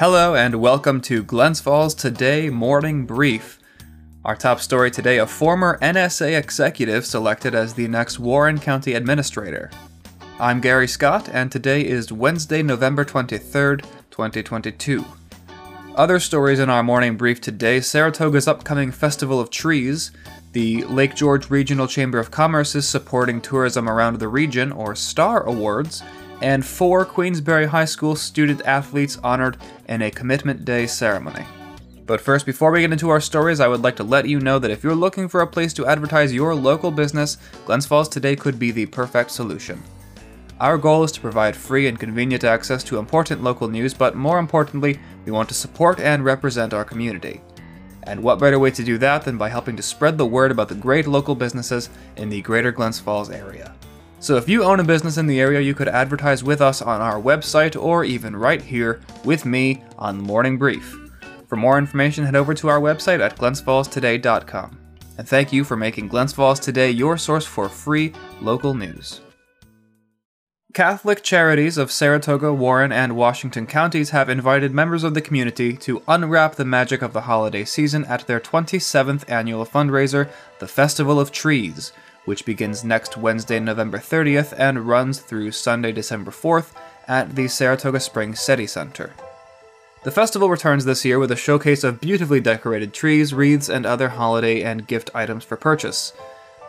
Hello and welcome to Glens Falls Today Morning Brief. Our top story today a former NSA executive selected as the next Warren County Administrator. I'm Gary Scott, and today is Wednesday, November 23rd, 2022. Other stories in our morning brief today Saratoga's upcoming Festival of Trees, the Lake George Regional Chamber of Commerce is supporting tourism around the region, or STAR Awards, and four Queensbury High School student athletes honored in a Commitment Day ceremony. But first, before we get into our stories, I would like to let you know that if you're looking for a place to advertise your local business, Glens Falls Today could be the perfect solution. Our goal is to provide free and convenient access to important local news, but more importantly, we want to support and represent our community. And what better way to do that than by helping to spread the word about the great local businesses in the greater Glens Falls area? So if you own a business in the area, you could advertise with us on our website or even right here with me on the Morning Brief. For more information, head over to our website at glensfallstoday.com. And thank you for making Glens Falls Today your source for free local news. Catholic Charities of Saratoga, Warren, and Washington counties have invited members of the community to unwrap the magic of the holiday season at their 27th annual fundraiser, the Festival of Trees, which begins next Wednesday, November 30th, and runs through Sunday, December 4th at the Saratoga Springs City Center. The festival returns this year with a showcase of beautifully decorated trees, wreaths, and other holiday and gift items for purchase.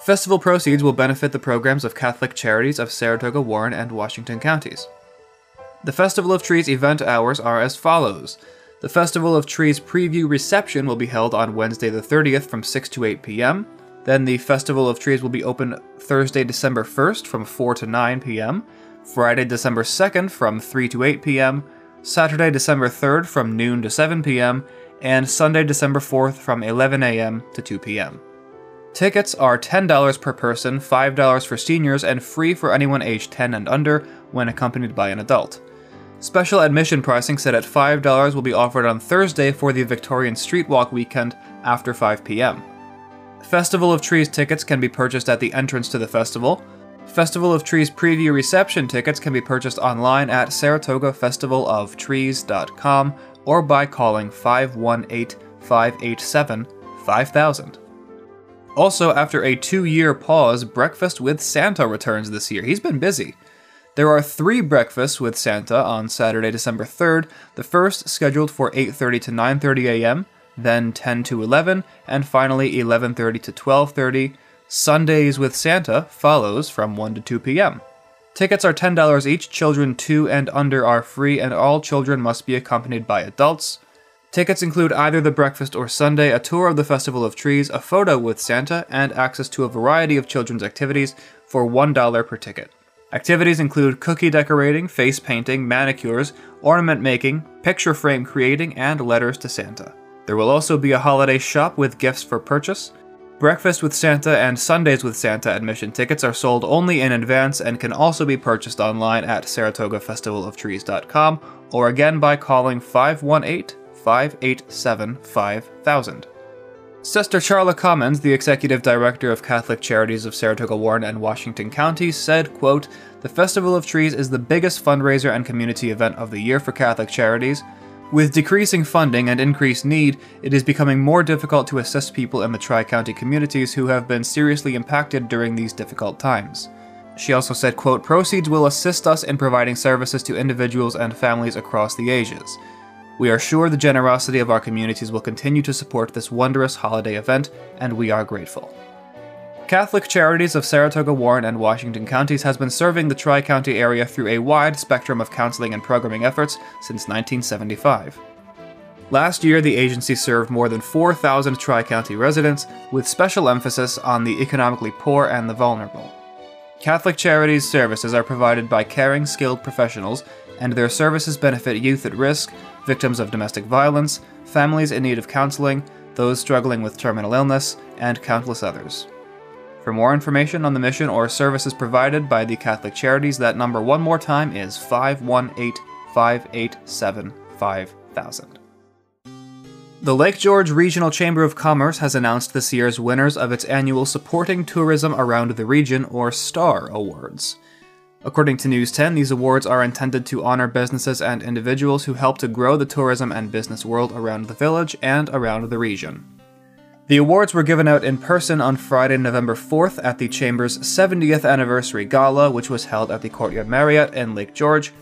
Festival proceeds will benefit the programs of Catholic Charities of Saratoga, Warren, and Washington counties. The Festival of Trees event hours are as follows. The Festival of Trees preview reception will be held on Wednesday the 30th from 6 to 8 p.m. Then the Festival of Trees will be open Thursday, December 1st from 4 to 9 p.m., Friday, December 2nd from 3 to 8 p.m., Saturday, December 3rd from noon to 7 p.m., and Sunday, December 4th from 11 a.m. to 2 p.m. Tickets are $10 per person, $5 for seniors, and free for anyone aged 10 and under when accompanied by an adult. Special admission pricing set at $5 will be offered on Thursday for the Victorian Street Walk weekend after 5 p.m. Festival of Trees tickets can be purchased at the entrance to the festival. Festival of Trees preview reception tickets can be purchased online at saratogafestivalofTrees.com or by calling 518 587 5000. Also, after a two year pause, Breakfast with Santa returns this year. He's been busy. There are three breakfasts with Santa on Saturday, December 3rd. The first scheduled for 8:30 to 9:30 a.m., then 10 to 11, and finally 11:30 to 12:30. Sundays with Santa follows from 1 to 2 p.m. Tickets are $10 each. Children 2 and under are free, and all children must be accompanied by adults. Tickets include either the breakfast or Sunday, a tour of the Festival of Trees, a photo with Santa, and access to a variety of children's activities for $1 per ticket. Activities include cookie decorating, face painting, manicures, ornament making, picture frame creating, and letters to Santa. There will also be a holiday shop with gifts for purchase. Breakfast with Santa and Sundays with Santa admission tickets are sold only in advance and can also be purchased online at saratogafestivaloftrees.com or again by calling 518 587 5000. Sister Charla Commins, the executive director of Catholic Charities of Saratoga, Warren, and Washington counties, said, quote, The Festival of Trees is the biggest fundraiser and community event of the year for Catholic Charities. With decreasing funding and increased need, it is becoming more difficult to assist people in the Tri County communities who have been seriously impacted during these difficult times. She also said, quote, Proceeds will assist us in providing services to individuals and families across the ages. We are sure the generosity of our communities will continue to support this wondrous holiday event, and we are grateful. Catholic Charities of Saratoga, Warren, and Washington counties has been serving the Tri County area through a wide spectrum of counseling and programming efforts since 1975. Last year, the agency served more than 4,000 Tri County residents, with special emphasis on the economically poor and the vulnerable. Catholic Charities services are provided by caring, skilled professionals, and their services benefit youth at risk, victims of domestic violence, families in need of counseling, those struggling with terminal illness, and countless others. For more information on the mission or services provided by the Catholic Charities, that number one more time is 518 587 5000. The Lake George Regional Chamber of Commerce has announced this year's winners of its annual Supporting Tourism Around the Region, or STAR, Awards. According to News 10, these awards are intended to honor businesses and individuals who help to grow the tourism and business world around the village and around the region. The awards were given out in person on Friday, November 4th at the Chamber's 70th anniversary gala, which was held at the Courtyard Marriott in Lake George.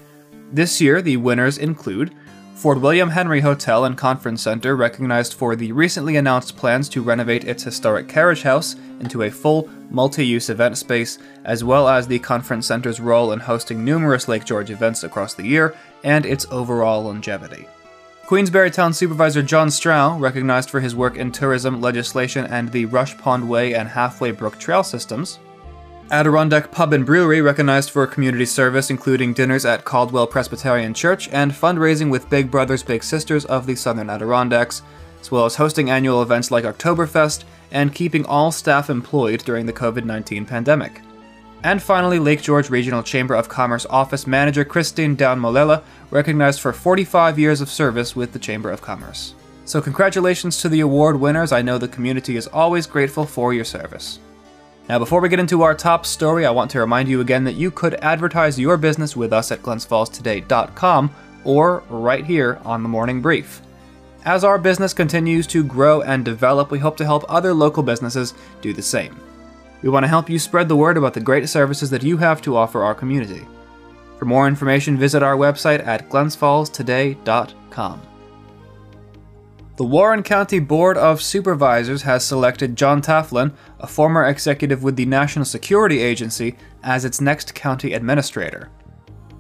This year, the winners include Fort William Henry Hotel and Conference Center, recognized for the recently announced plans to renovate its historic carriage house into a full multi use event space, as well as the Conference Center's role in hosting numerous Lake George events across the year and its overall longevity. Queensbury Town Supervisor John Strough, recognized for his work in tourism legislation and the Rush Pond Way and Halfway Brook Trail systems, Adirondack Pub and Brewery, recognized for community service, including dinners at Caldwell Presbyterian Church and fundraising with Big Brothers Big Sisters of the Southern Adirondacks, as well as hosting annual events like Oktoberfest and keeping all staff employed during the COVID 19 pandemic. And finally, Lake George Regional Chamber of Commerce Office Manager Christine Down recognized for 45 years of service with the Chamber of Commerce. So, congratulations to the award winners. I know the community is always grateful for your service. Now, before we get into our top story, I want to remind you again that you could advertise your business with us at glensfallstoday.com or right here on the Morning Brief. As our business continues to grow and develop, we hope to help other local businesses do the same. We want to help you spread the word about the great services that you have to offer our community. For more information, visit our website at glensfallstoday.com. The Warren County Board of Supervisors has selected John Taflan, a former executive with the National Security Agency, as its next county administrator.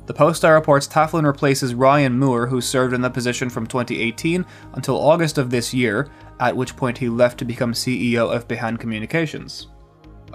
The Post Star reports Taflan replaces Ryan Moore, who served in the position from 2018 until August of this year, at which point he left to become CEO of Behan Communications.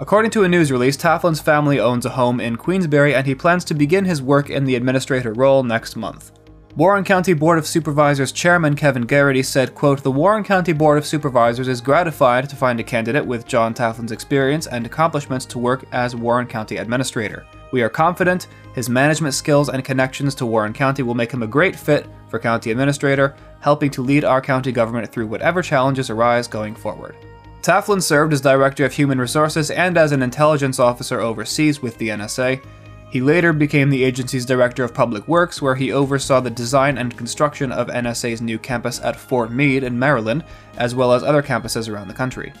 According to a news release, Taflan's family owns a home in Queensbury and he plans to begin his work in the administrator role next month. Warren County Board of Supervisors Chairman Kevin Geraghty said, quote, The Warren County Board of Supervisors is gratified to find a candidate with John Taflan's experience and accomplishments to work as Warren County Administrator. We are confident his management skills and connections to Warren County will make him a great fit for County Administrator, helping to lead our county government through whatever challenges arise going forward. Taflan served as Director of Human Resources and as an intelligence officer overseas with the NSA. He later became the agency's Director of Public Works, where he oversaw the design and construction of NSA's new campus at Fort Meade in Maryland, as well as other campuses around the country.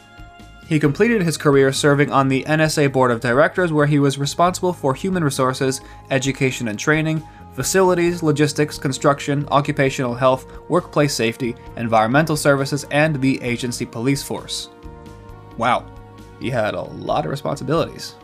He completed his career serving on the NSA Board of Directors, where he was responsible for human resources, education and training, facilities, logistics, construction, occupational health, workplace safety, environmental services, and the agency police force. Wow, he had a lot of responsibilities.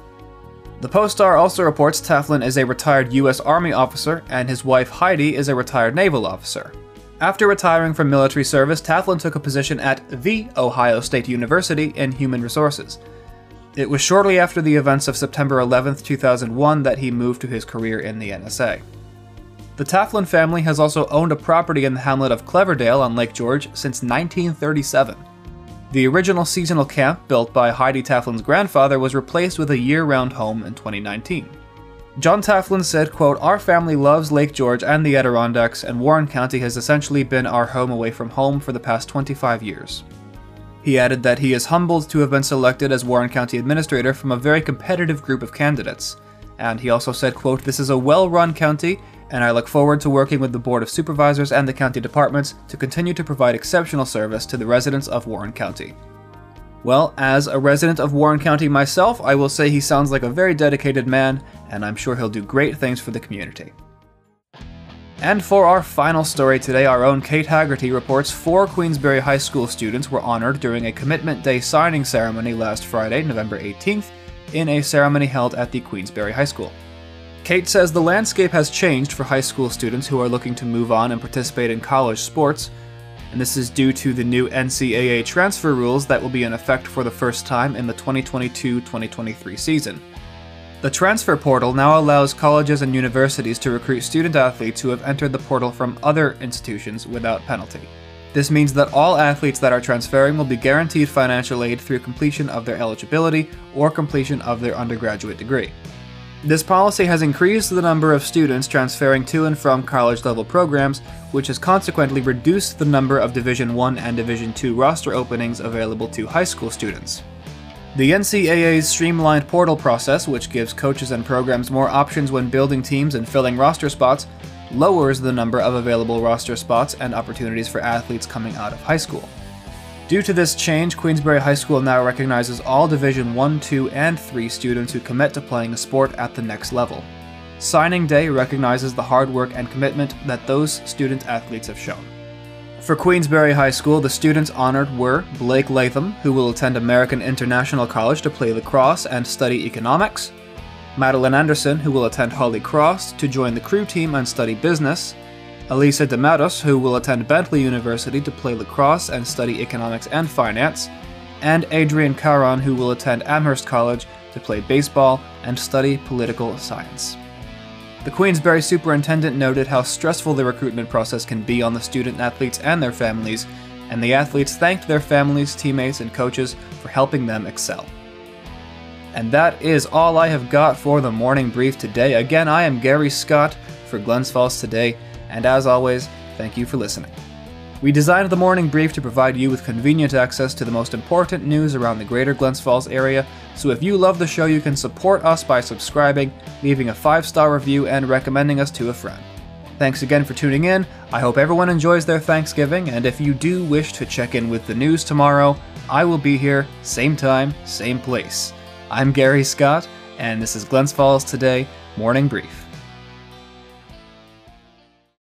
The Post Star also reports Taflan is a retired U.S. Army officer and his wife Heidi is a retired naval officer. After retiring from military service, Taflan took a position at The Ohio State University in Human Resources. It was shortly after the events of September 11, 2001, that he moved to his career in the NSA. The Taflan family has also owned a property in the hamlet of Cleverdale on Lake George since 1937. The original seasonal camp, built by Heidi Taflan's grandfather, was replaced with a year-round home in 2019. John Taflan said, quote, Our family loves Lake George and the Adirondacks, and Warren County has essentially been our home away from home for the past 25 years. He added that he is humbled to have been selected as Warren County Administrator from a very competitive group of candidates. And he also said, quote, This is a well-run county, and I look forward to working with the Board of Supervisors and the county departments to continue to provide exceptional service to the residents of Warren County. Well, as a resident of Warren County myself, I will say he sounds like a very dedicated man, and I'm sure he'll do great things for the community. And for our final story today, our own Kate Haggerty reports four Queensbury High School students were honored during a Commitment Day signing ceremony last Friday, November 18th, in a ceremony held at the Queensbury High School. Kate says the landscape has changed for high school students who are looking to move on and participate in college sports, and this is due to the new NCAA transfer rules that will be in effect for the first time in the 2022 2023 season. The transfer portal now allows colleges and universities to recruit student athletes who have entered the portal from other institutions without penalty. This means that all athletes that are transferring will be guaranteed financial aid through completion of their eligibility or completion of their undergraduate degree. This policy has increased the number of students transferring to and from college level programs, which has consequently reduced the number of Division 1 and Division 2 roster openings available to high school students. The NCAA's streamlined portal process, which gives coaches and programs more options when building teams and filling roster spots, lowers the number of available roster spots and opportunities for athletes coming out of high school. Due to this change, Queensbury High School now recognizes all Division 1, 2, and 3 students who commit to playing a sport at the next level. Signing Day recognizes the hard work and commitment that those student athletes have shown. For Queensbury High School, the students honored were Blake Latham, who will attend American International College to play lacrosse and study economics, Madeline Anderson, who will attend Holy Cross to join the crew team and study business, Elisa DeMatos, who will attend Bentley University to play lacrosse and study economics and finance, and Adrian Caron, who will attend Amherst College to play baseball and study political science. The Queensbury superintendent noted how stressful the recruitment process can be on the student athletes and their families, and the athletes thanked their families, teammates, and coaches for helping them excel. And that is all I have got for the morning brief today. Again, I am Gary Scott for Glens Falls Today and as always, thank you for listening. We designed the morning brief to provide you with convenient access to the most important news around the greater Glens Falls area, so if you love the show, you can support us by subscribing, leaving a five star review, and recommending us to a friend. Thanks again for tuning in. I hope everyone enjoys their Thanksgiving, and if you do wish to check in with the news tomorrow, I will be here, same time, same place. I'm Gary Scott, and this is Glens Falls Today Morning Brief.